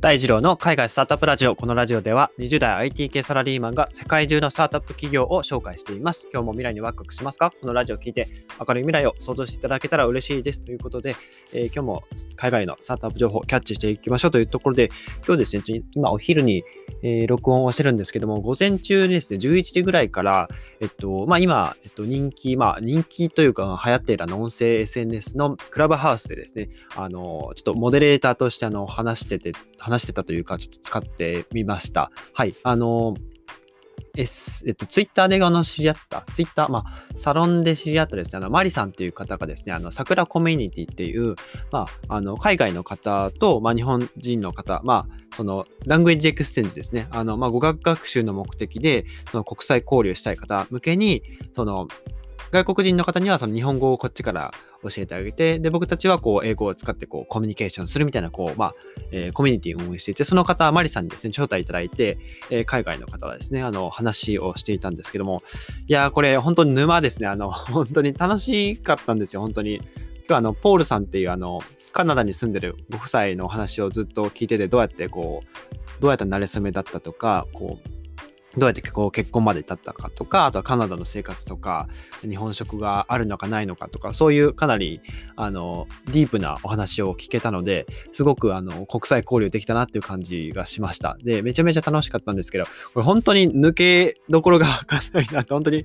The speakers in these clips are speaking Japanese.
大二郎の海外スタートアップラジオ。このラジオでは20代 IT 系サラリーマンが世界中のスタートアップ企業を紹介しています。今日も未来にワクワクしますか？このラジオを聞いて明るい未来を想像していただけたら嬉しいです。ということで、えー、今日も海外のスタートアップ情報をキャッチしていきましょうというところで、今日ですね、今お昼に、えー、録音をしてるんですけども、午前中ですね、11時ぐらいから、えっと、まあ今、えっと、人気、まあ人気というか流行っている音声 SNS のクラブハウスでですね、あの、ちょっとモデレーターとしてあの話してて、話してたというか、ちょっと使ってみました。はい。あの、S、えっと、ツイッターであの知り合った、ツイッター、まあ、サロンで知り合ったですね、あの、マリさんっていう方がですね、あの、桜コミュニティっていう、まあ、あの、海外の方と、まあ、日本人の方、まあ、その、 language exchange ですね、あの、まあ、語学学習の目的で、その国際交流したい方向けに、その、外国人の方にはその日本語をこっちから教えてあげて、で、僕たちはこう、英語を使ってこう、コミュニケーションするみたいな、こう、まあ、えー、コミュニティを運営していて、その方、マリさんにですね、招待いただいて、えー、海外の方はですね、あの、話をしていたんですけども、いやー、これ、本当に沼ですね。あの、本当に楽しかったんですよ、本当に。今日はあの、ポールさんっていうあの、カナダに住んでるご夫妻の話をずっと聞いてて、どうやってこう、どうやった慣れ初めだったとか、こう、どうやってこう結婚まで至ったかとか、あとはカナダの生活とか、日本食があるのかないのかとか、そういうかなり、あの、ディープなお話を聞けたので、すごく、あの、国際交流できたなっていう感じがしました。で、めちゃめちゃ楽しかったんですけど、これ本当に抜けどころがわかんないなって、本当に、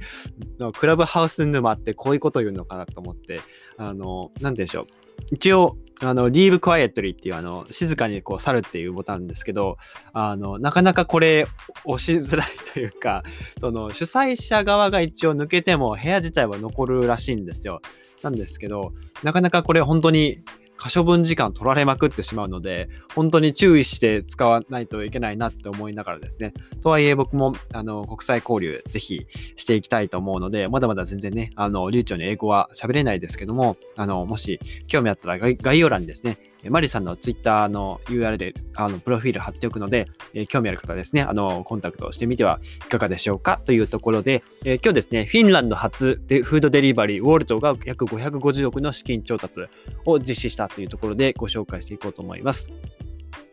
クラブハウス沼ってこういうこと言うのかなと思って、あの、なんて言うんでしょう。一応、あの、Leave Quietly っていうあの、静かにこう去るっていうボタンですけど、あの、なかなかこれ押しづらいというか、その主催者側が一応抜けても部屋自体は残るらしいんですよ。なんですけど、なかなかこれ本当に可処分時間取られまくってしまうので、本当に注意して使わないといけないなって思いながらですね。とはいえ僕も、あの、国際交流ぜひしていきたいと思うので、まだまだ全然ね、あの、流暢に英語は喋れないですけども、あの、もし興味あったら概要欄にですね、マリさんのツイッターの URL、あの、プロフィール貼っておくので、え、興味ある方ですね、あの、コンタクトしてみてはいかがでしょうかというところで、え、今日ですね、フィンランド初でフードデリバリー、ウォルトが約550億の資金調達を実施したというところでご紹介していこうと思います。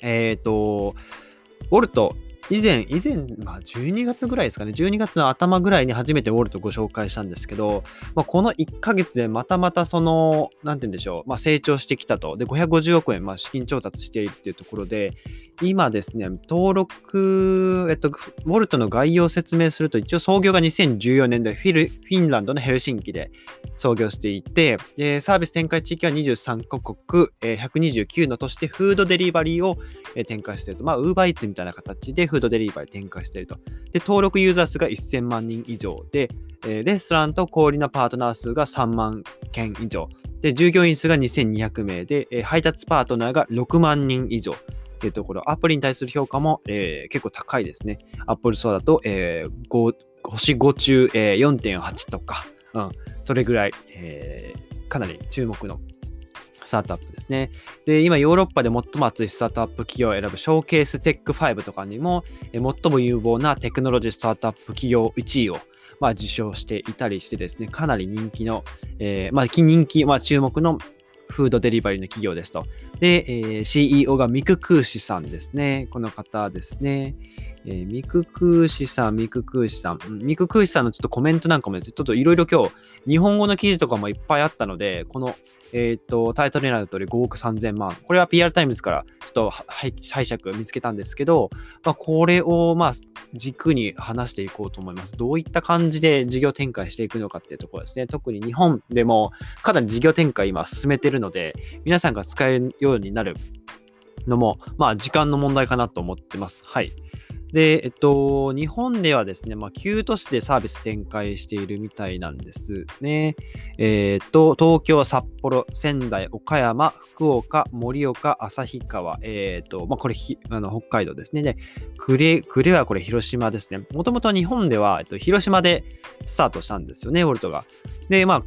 えっ、ー、と、ウォルト以前、以前、まあ、12月ぐらいですかね、12月の頭ぐらいに初めてウォルトご紹介したんですけど、まあ、この1ヶ月でまたまたその、なんて言うんでしょう、まあ、成長してきたと。で、550億円、まあ、資金調達しているっていうところで、今ですね、登録、えっと、ウォルトの概要を説明すると、一応創業が2014年でフィルフィンランドのヘルシンキで創業していて、でサービス展開地域は23カ国、129の都市でフードデリバリーを展開していると。まあ、ウーバーイーツみたいな形でフードデリバリー展開していると。で、登録ユーザー数が1000万人以上で、レストランと小売りのパートナー数が3万件以上。で、従業員数が2200名で、配達パートナーが6万人以上。っていうところ、アプリに対する評価も、えー、結構高いですね。Apple Store だと、えー、5星5中、えー、4.8とか、うん、それぐらい、えー、かなり注目のスタートアップですね。で、今ヨーロッパで最も熱いスタートアップ企業を選ぶショーケーステック5とかにも、最も有望なテクノロジースタートアップ企業1位をまあ、受賞していたりしてですね、かなり人気の、えー、まあ、人気、まあ、注目のフードデリバリーの企業ですと。で、えー、CEO がミキクーシさんですね。この方ですね。えー、ミキクーシさん、ミキクーシさん。ミキクーシさんのちょっとコメントなんかもですね、ちょっといろいろ今日、日本語の記事とかもいっぱいあったので、この、えっ、と、タイトルになる通り5億3000万。これは PR タイムズからちょっと拝借見つけたんですけど、まあ、これを、まあ、軸に話していこうと思います。どういった感じで事業展開していくのかっていうところですね。特に日本でもかなり事業展開今進めてるので、皆さんが使えるようになるのも、まあ、時間の問題かなと思ってます。はい。で、えっと、日本ではですね、まあ、9都市でサービス展開しているみたいなんですね。えー、っと、東京、札幌、仙台、岡山、福岡、盛岡、旭川、えー、っと、まあ、これあの、北海道ですね。で、呉、呉はこれ広島ですね。もともと日本では、えっと、広島でスタートしたんですよね、ウォルトが。で、まあ、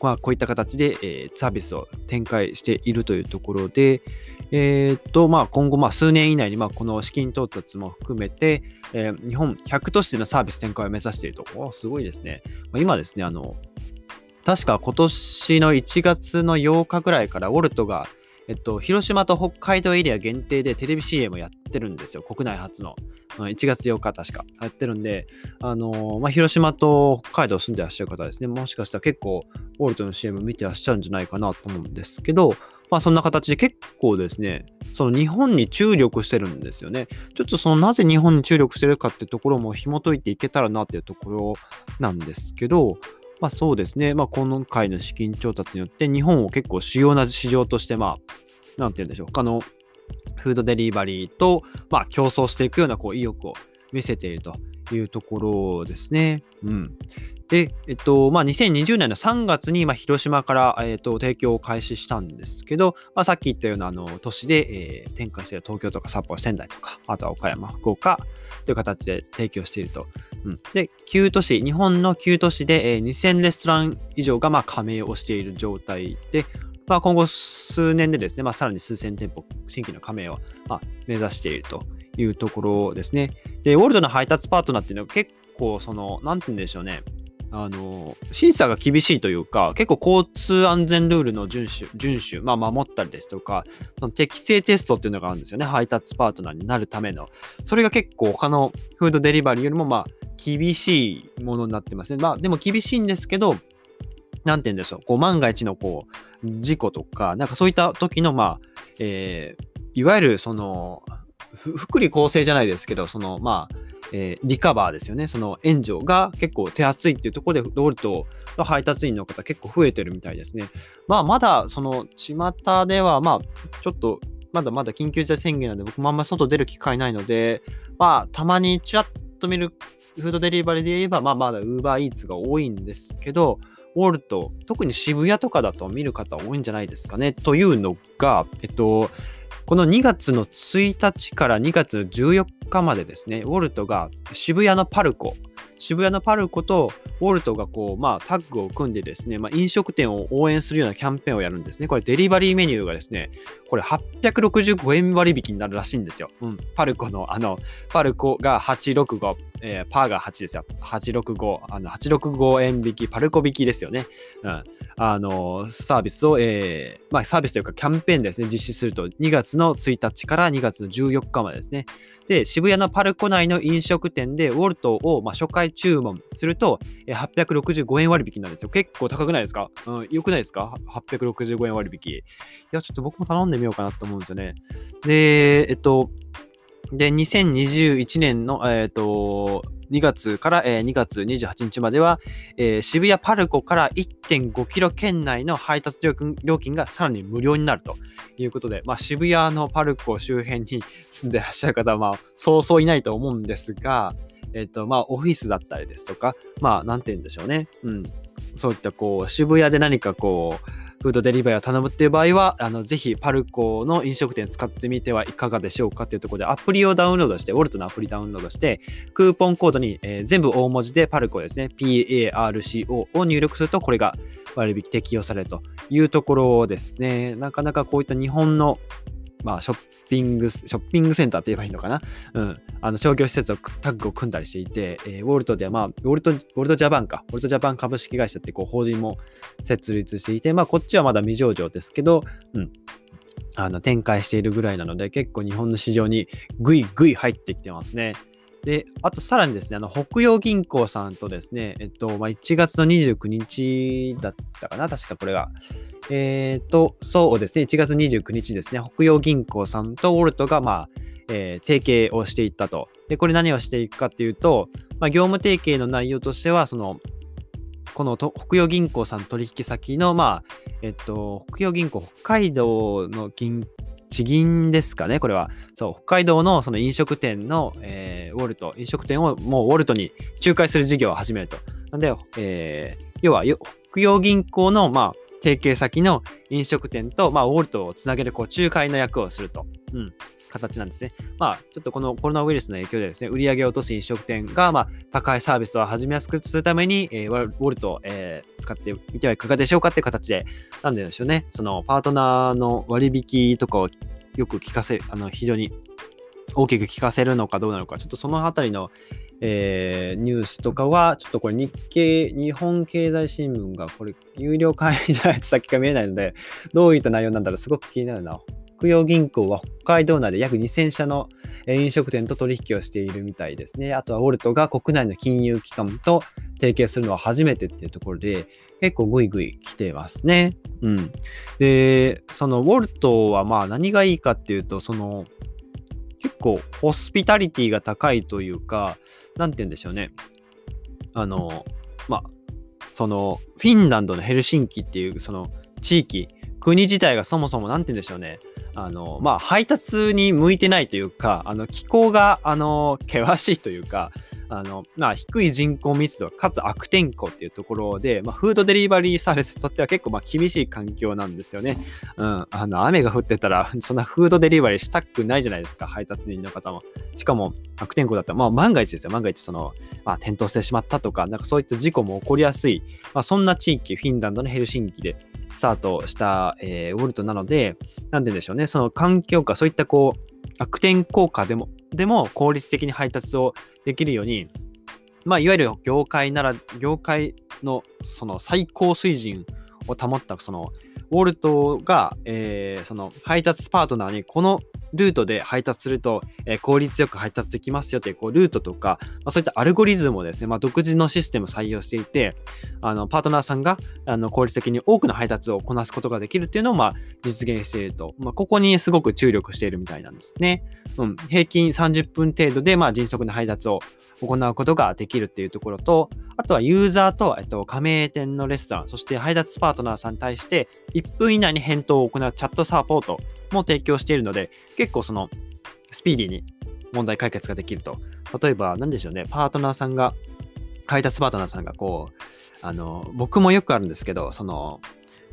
まあ、こういった形で、えー、サービスを展開しているというところで、えー、っと、まあ、今後、まあ、数年以内に、まあ、この資金到達も含めて、えー、日本100都市でのサービス展開を目指していると。おすごいですね。まあ、今ですね、あの、確か今年の1月の8日ぐらいから、ウォルトが、えっと、広島と北海道エリア限定でテレビ CM をやってるんですよ。国内初の。1月8日確かやってるんで、あのー、まあ、広島と北海道住んでらっしゃる方ですね、もしかしたら結構、ウォルトの CM 見てらっしゃるんじゃないかなと思うんですけど、まあそんな形で結構ですね、その日本に注力してるんですよね。ちょっとそのなぜ日本に注力してるかってところも紐解いていけたらなっていうところなんですけど、まあそうですね、まあ今回の資金調達によって日本を結構主要な市場として、まあ、なんて言うんでしょう、他のフードデリバリーと、まあ、競争していくようなこう意欲を見せているというところですね。うん。で、えっと、まあ、2020年の3月に、まあ、広島から、えっと、提供を開始したんですけど、まあ、さっき言ったような、あの、都市で、えー、展開している東京とか札幌、仙台とか、あとは岡山、福岡という形で提供していると。うん。で、9都市、日本の9都市で、えー、2000レストラン以上が、まあ、加盟をしている状態で、まあ、今後数年でですね、まあ、さらに数千店舗、新規の加盟を、まあ、目指しているというところですね。で、ウォルトの配達パートナーっていうのは結構、その、なんて言うんでしょうね。あの、審査が厳しいというか、結構交通安全ルールの遵守、遵守、まあ守ったりですとか、その適正テストっていうのがあるんですよね。配達パートナーになるための。それが結構他のフードデリバリーよりもまあ厳しいものになってますね。まあでも厳しいんですけど、なんて言うんでしょう、こう万が一のこう事故とか、なんかそういった時の、まあ、えー、いわゆるその、福利厚生じゃないですけど、その、まあ、えー、リカバーですよね。その援助が結構手厚いっていうところで、ロールトの配達員の方結構増えてるみたいですね。まあ、まだ、その、巷では、まあ、ちょっと、まだまだ緊急事態宣言なんで、僕もあんまり外出る機会ないので、まあ、たまにちらっと見るフードデリバリーで言えば、まあ、まだ Uber Eats が多いんですけど、ウォルト、特に渋谷とかだと見る方多いんじゃないですかね。というのが、えっと、この2月の1日から2月の14日までですね、ウォルトが渋谷のパルコ、渋谷のパルコとウォルトがこう、まあ、タッグを組んでですね、まあ、飲食店を応援するようなキャンペーンをやるんですね。これデリバリーメニューがですね、これ865円割引になるらしいんですよ。うん。パルコの、あの、パルコが865、えー、パーが8ですよ。865、あの、865円引き、パルコ引きですよね。うん。あの、サービスを、えー、まあ、サービスというかキャンペーンですね、実施すると、2月の1日から2月の14日までですね。で、渋谷のパルコ内の飲食店でウォルトを、まあ、初回注文すると、えー、865円割引なんですよ。結構高くないですか？うん、よくないですか ?865 円割引。いや、ちょっと僕も頼んでみようかなと思うんですよね。で、えっと、で、2021年の、えっ、と、2月から、えー、2月28日までは、えー、渋谷パルコから1.5キロ圏内の配達料金料金がさらに無料になるということで、まあ、渋谷のパルコ周辺に住んでらっしゃる方は、まあ、そうそういないと思うんですが、えっ、ー、と、まあ、オフィスだったりですとか、まあ、なんて言うんでしょうね。うん。そういった、こう、渋谷で何かこう、フードデリバリーを頼むっていう場合は、あのぜひパルコの飲食店使ってみてはいかがでしょうかっていうところで、アプリをダウンロードして、ウォルトのアプリダウンロードして、クーポンコードに、えー、全部大文字でパルコですね、PARCO を入力すると、これが割引適用されるというところですね。なかなかこういった日本のまあ、ショッピング、ショッピングセンターって言えばいいのかな？うん。あの、商業施設をタッグを組んだりしていて、えー、ウォルトでは、まあ、ウォルト、ウォルトジャパンか。ウォルトジャパン株式会社ってこう法人も設立していて、まあ、こっちはまだ未上場ですけど、うん。あの、展開しているぐらいなので、結構日本の市場にぐいぐい入ってきてますね。で、あとさらにですね、あの、北洋銀行さんとですね、えっと、まあ、1月の29日だったかな、確かこれが。えっ、ー、と、そうですね、1月29日ですね、北洋銀行さんとウォルトが、まあ、えー、提携をしていったと。で、これ何をしていくかっていうと、まあ、業務提携の内容としては、その、この北洋銀行さん取引先の、まあ、えっと、北洋銀行北海道の銀地銀ですかね、これは。そう、北海道のその飲食店の、えー、ウォルト、飲食店をもうウォルトに仲介する事業を始めると。なんで、えー、要は、北洋銀行の、まあ、提携先の飲食店と、まあ、ウォルトをつなげる、こう、仲介の役をすると。うん。形なんですね。まあ、ちょっとこのコロナウイルスの影響でですね、売り上げを落とす飲食店が、まあ、高いサービスを始めやすくするために、えー、ウォルトを、えー、使ってみてはいかがでしょうかっていう形で、なんでしょうね、そのパートナーの割引とかをよく聞かせ、あの、非常に大きく聞かせるのかどうなのか、ちょっとそのあたりの、えー、ニュースとかは、ちょっとこれ日経、日本経済新聞が、これ、有料会員じゃないと先が見えないので、どういった内容なんだろう、すごく気になるな。北洋銀行は北海道内で約2000社の飲食店と取引をしているみたいですね。あとはウォルトが国内の金融機関と提携するのは初めてっていうところで、結構グイグイ来てますね。うん。で、そのウォルトはまあ何がいいかっていうと、その結構ホスピタリティが高いというか、何て言うんでしょうね。あの、まあ、そのフィンランドのヘルシンキっていうその地域、国自体がそもそも何て言うんでしょうね。あの、まあ、配達に向いてないというか、あの、気候が、あの、険しいというか、あの、まあ、低い人口密度、かつ悪天候っていうところで、まあ、フードデリバリーサービスにとっては結構、まあ、厳しい環境なんですよね。うん。あの、雨が降ってたら、そんなフードデリバリーしたくないじゃないですか、配達人の方も。しかも、悪天候だったら、まあ、万が一ですよ。万が一、その、まあ、転倒してしまったとか、なんかそういった事故も起こりやすい、まあ、そんな地域、フィンランドのヘルシンキでスタートした、えー、ウォルトなので、なんででしょうね、その環境下、そういったこう、悪天候下でも、でも効率的に配達をできるように、まあ、いわゆる業界なら、業界のその最高水準を保った、その、ウォルトが、えー、その配達パートナーにこのルートで配達すると、えー、効率よく配達できますよっていうこうルートとか、まあ、そういったアルゴリズムをですね、まあ、独自のシステムを採用していて、あのパートナーさんがあの効率的に多くの配達をこなすことができるっていうのをまあ実現していると、まあ、ここにすごく注力しているみたいなんですね。うん、平均30分程度でまあ迅速な配達を行うことができるっていうところと、あとはユーザーと、えっと、加盟店のレストラン、そして配達パートナーさんに対して1分以内に返答を行うチャットサポートも提供しているので、結構そのスピーディーに問題解決ができると。例えば、何でしょうね、パートナーさんが、配達パートナーさんがこう、あの、僕もよくあるんですけど、その、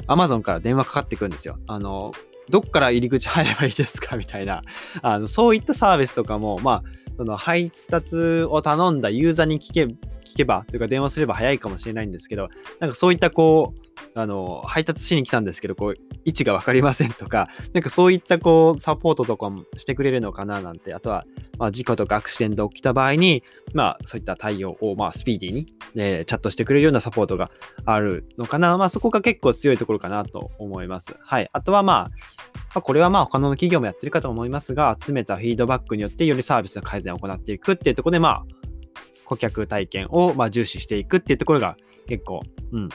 アマゾンから電話かかってくるんですよ。あの、どっから入り口入ればいいですか？みたいな。あの、そういったサービスとかも、まあ、その配達を頼んだユーザーに聞け聞けば、というか電話すれば早いかもしれないんですけど、なんかそういったこう、あの、配達しに来たんですけど、こう、位置がわかりませんとか、なんかそういったこう、サポートとかもしてくれるのかななんて、あとは、まあ、事故とかアクシデント起きた場合に、まあ、そういった対応を、まあ、スピーディーに、えチャットしてくれるようなサポートがあるのかな。まあ、そこが結構強いところかなと思います。はい。あとはまあ、まあ、これはまあ他の企業もやってるかと思いますが、集めたフィードバックによってよりサービスの改善を行っていくっていうところで、まあ、顧客体験をま重視していくっていうところが結構、うん、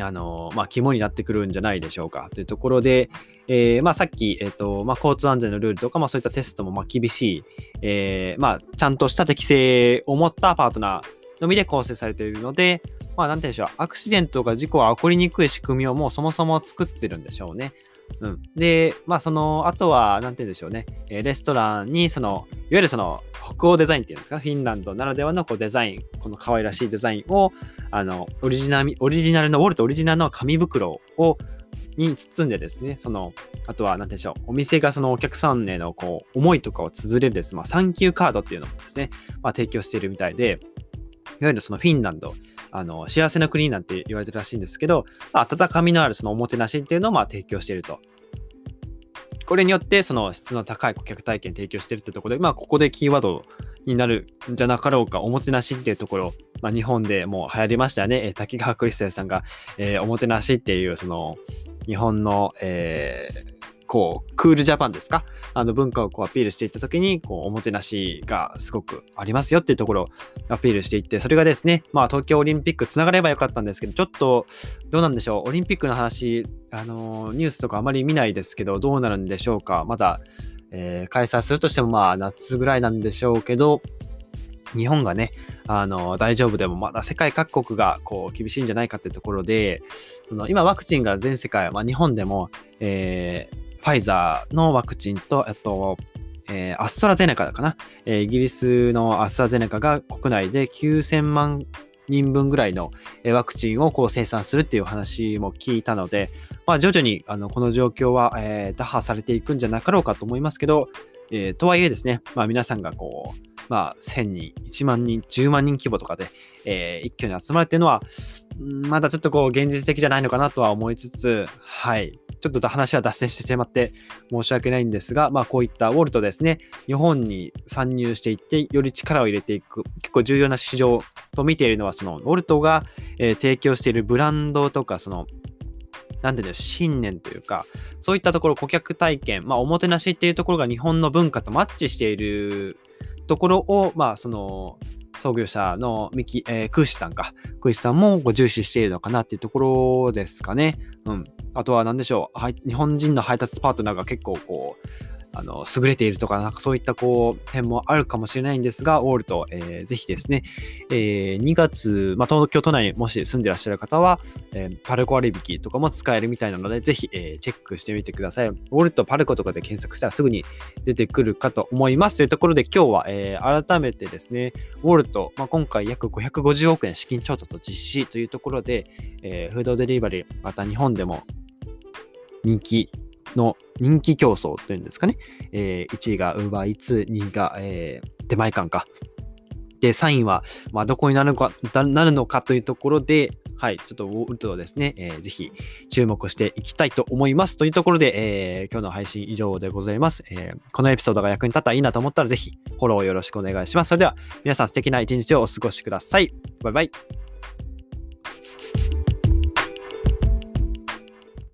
あのまあ、肝になってくるんじゃないでしょうかというところで、えー、まあ、さっき、えーとまあ、交通安全のルールとか、まあ、そういったテストもま厳しい、えー、まちゃんとした適性を持ったパートナーのみで構成されているので、まあ、て言うんでしょう、アクシデントとか事故は起こりにくい仕組みをもうそもそも作ってるんでしょうね。うん、で、まあ、その、あとは、なんて言うんでしょうね、えレストランに、その、いわゆるその、北欧デザインっていうんですか、フィンランドならではのこうデザイン、この可愛らしいデザインを、あの、オリジナル、オリジナルの、ウォルトオリジナルの紙袋を、に包んでですね、その、あとは、なんでしょう、お店がそのお客さんへの、こう、思いとかを綴れるです、まあ、サンキューカードっていうのもですね、まあ、提供しているみたいで、いわゆるそのフィンランド、あの幸せな国なんて言われてるらしいんですけど、まあ、温かみのあるそのおもてなしっていうのをまあ提供していると。これによってその質の高い顧客体験提供してるってところで、まあ、ここでキーワードになるんじゃなかろうか、おもてなしっていうところ、まあ、日本でもう流行りましたよね。え、滝川クリステルさんが、えー、おもてなしっていう、その、日本の、えー、こう、クールジャパンですか？あの文化をこうアピールしていったときに、こう、おもてなしがすごくありますよっていうところをアピールしていって、それがですね、まあ、東京オリンピックつながればよかったんですけど、ちょっと、どうなんでしょう？オリンピックの話、あのニュースとかあまり見ないですけど、どうなるんでしょうか？まだ、えー、開催するとしても、まあ、夏ぐらいなんでしょうけど、日本がね、あの、大丈夫でも、まだ世界各国が、こう、厳しいんじゃないかってところで、その、今ワクチンが全世界、まあ、日本でも、えー、ファイザーのワクチンと、あと、えー、アストラゼネカかな、えー、イギリスのアストラゼネカが国内で9000万人分ぐらいのワクチンをこう生産するっていう話も聞いたので、まあ、徐々にあのこの状況は、えー、打破されていくんじゃなかろうかと思いますけど、えー、とはいえですね、まあ、皆さんがこう、まあ、1000人、1万人、10万人規模とかで、えー、一挙に集まるっていうのは、まだちょっとこう、現実的じゃないのかなとは思いつつ、はい。ちょっと話は脱線してしまって申し訳ないんですが、まあこういったウォルトですね、日本に参入していって、より力を入れていく、結構重要な市場と見ているのは、そのウォルトが、えー、提供しているブランドとか、そのなんていうの、信念というか、そういったところ、顧客体験、まあ、おもてなしっていうところが日本の文化とマッチしているところを、まあ、その、創業者のミキ、えー、クーシさんか。クーシさんも重視しているのかなっていうところですかね。うん。あとは何でしょう。はい、日本人の配達パートナーが結構こう、あの、優れているとか、なんかそういったこう、点もあるかもしれないんですが、オールと、えー、ぜひですね、えー、2月、まあ、東京都内にもし住んでらっしゃる方は、えー、パルコ割引とかも使えるみたいなので、ぜひ、えー、チェックしてみてください。ウォルト、パルコとかで検索したらすぐに出てくるかと思います。というところで今日は、えー、改めてですね、ウォルト、まあ、今回約550億円資金調達と実施というところで、えー、フードデリバリー、また日本でも人気の人気競争というんですかね。えー、1位が UberEats、2位が、えー、出前館か。で、3位は、まあ、どこになるのかなるのかというところで、はい、ちょっとウォルトですね、えー、ぜひ注目していきたいと思います。というところで、えー、今日の配信以上でございます、えー、このエピソードが役に立ったらいいなと思ったら、ぜひフォローよろしくお願いします。それでは、皆さん素敵な一日をお過ごしください。バイバイ。